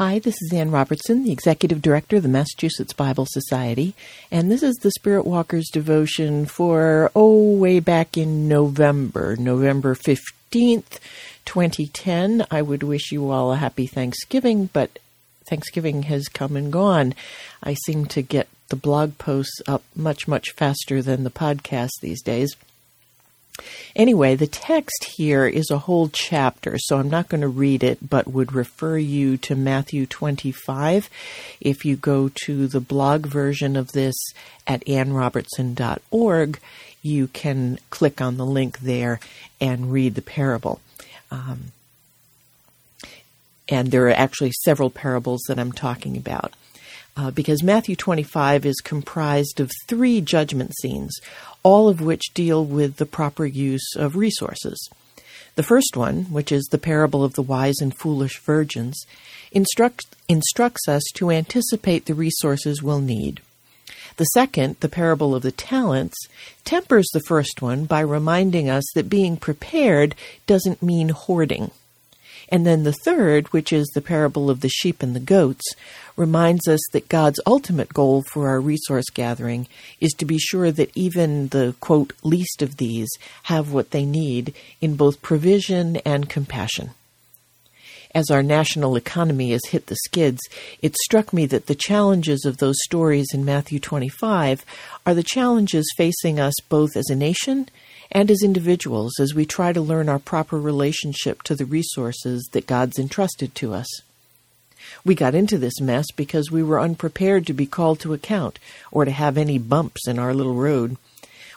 Hi, this is Ann Robertson, the Executive Director of the Massachusetts Bible Society, and this is the Spirit Walkers devotion for, oh, way back in November, November 15th, 2010. I would wish you all a happy Thanksgiving, but Thanksgiving has come and gone. I seem to get the blog posts up much, much faster than the podcast these days. Anyway, the text here is a whole chapter, so I'm not going to read it, but would refer you to Matthew 25. If you go to the blog version of this at annrobertson.org, you can click on the link there and read the parable. Um, and there are actually several parables that I'm talking about. Uh, because Matthew 25 is comprised of three judgment scenes, all of which deal with the proper use of resources. The first one, which is the parable of the wise and foolish virgins, instructs, instructs us to anticipate the resources we'll need. The second, the parable of the talents, tempers the first one by reminding us that being prepared doesn't mean hoarding. And then the third, which is the parable of the sheep and the goats, reminds us that God's ultimate goal for our resource gathering is to be sure that even the, quote, least of these have what they need in both provision and compassion. As our national economy has hit the skids, it struck me that the challenges of those stories in Matthew 25 are the challenges facing us both as a nation and as individuals as we try to learn our proper relationship to the resources that God's entrusted to us. We got into this mess because we were unprepared to be called to account or to have any bumps in our little road.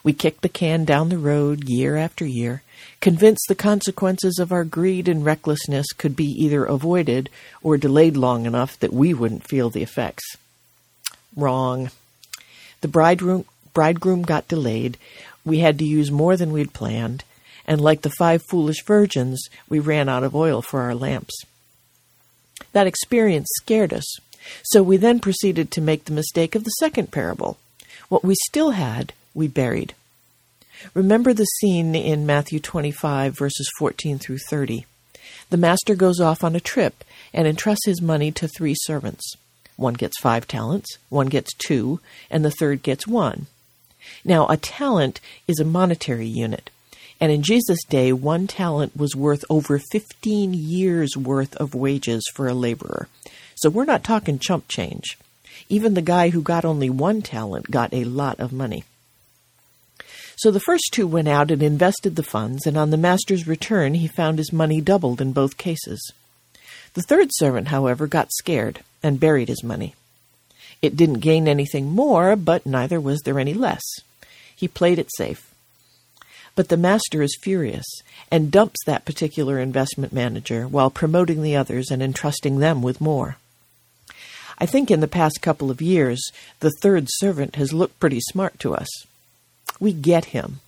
We kicked the can down the road year after year, convinced the consequences of our greed and recklessness could be either avoided or delayed long enough that we wouldn't feel the effects. Wrong. The bridegroom, bridegroom got delayed, we had to use more than we'd planned, and like the five foolish virgins, we ran out of oil for our lamps. That experience scared us, so we then proceeded to make the mistake of the second parable. What we still had, we buried. Remember the scene in Matthew 25, verses 14 through 30. The master goes off on a trip and entrusts his money to three servants. One gets five talents, one gets two, and the third gets one. Now, a talent is a monetary unit. And in Jesus' day, one talent was worth over 15 years' worth of wages for a laborer. So we're not talking chump change. Even the guy who got only one talent got a lot of money. So the first two went out and invested the funds, and on the master's return, he found his money doubled in both cases. The third servant, however, got scared and buried his money. It didn't gain anything more, but neither was there any less. He played it safe. But the master is furious and dumps that particular investment manager while promoting the others and entrusting them with more. I think in the past couple of years, the third servant has looked pretty smart to us. We get him.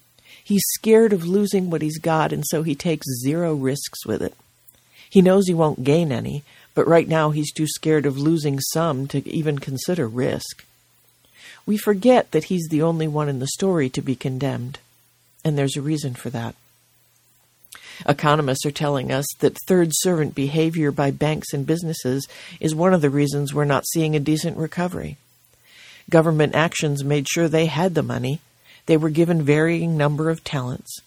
He's scared of losing what he's got, and so he takes zero risks with it. He knows he won't gain any, but right now he's too scared of losing some to even consider risk. We forget that he's the only one in the story to be condemned, and there's a reason for that. Economists are telling us that third servant behavior by banks and businesses is one of the reasons we're not seeing a decent recovery. Government actions made sure they had the money. They were given varying number of talents,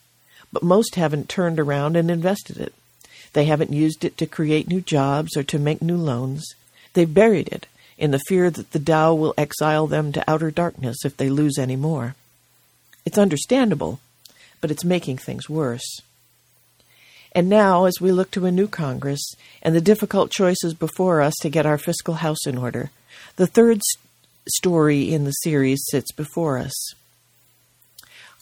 but most haven't turned around and invested it. They haven't used it to create new jobs or to make new loans. They've buried it in the fear that the Dow will exile them to outer darkness if they lose any more. It's understandable, but it's making things worse. And now, as we look to a new Congress and the difficult choices before us to get our fiscal house in order, the third story in the series sits before us.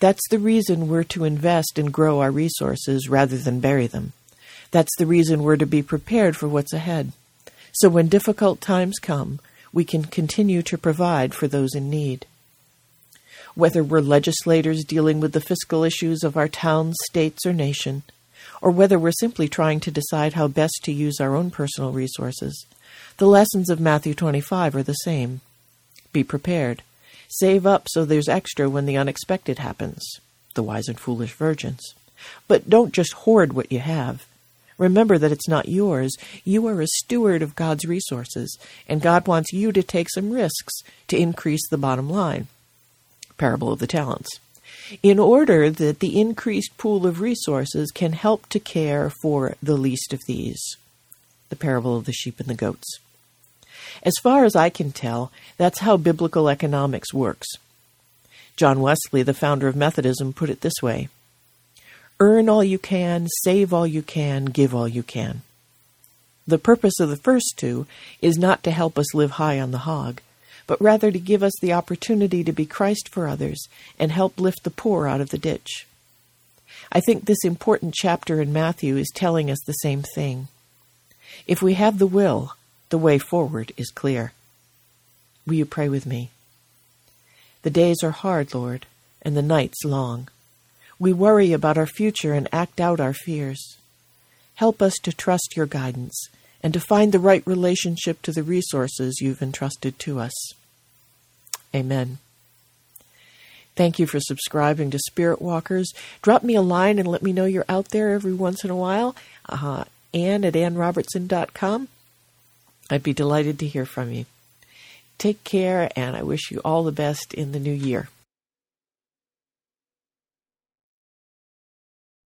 That's the reason we're to invest and grow our resources rather than bury them. That's the reason we're to be prepared for what's ahead. So when difficult times come, we can continue to provide for those in need. Whether we're legislators dealing with the fiscal issues of our towns, states, or nation, or whether we're simply trying to decide how best to use our own personal resources, the lessons of Matthew 25 are the same. Be prepared. Save up so there's extra when the unexpected happens. The wise and foolish virgins. But don't just hoard what you have. Remember that it's not yours. You are a steward of God's resources, and God wants you to take some risks to increase the bottom line. Parable of the Talents. In order that the increased pool of resources can help to care for the least of these. The parable of the sheep and the goats. As far as I can tell, that's how biblical economics works. John Wesley, the founder of Methodism, put it this way Earn all you can, save all you can, give all you can. The purpose of the first two is not to help us live high on the hog, but rather to give us the opportunity to be Christ for others and help lift the poor out of the ditch. I think this important chapter in Matthew is telling us the same thing. If we have the will, the way forward is clear. Will you pray with me? The days are hard, Lord, and the nights long. We worry about our future and act out our fears. Help us to trust your guidance and to find the right relationship to the resources you've entrusted to us. Amen. Thank you for subscribing to Spirit Walkers. Drop me a line and let me know you're out there every once in a while. Uh, Ann at annrobertson.com. I'd be delighted to hear from you. Take care, and I wish you all the best in the new year.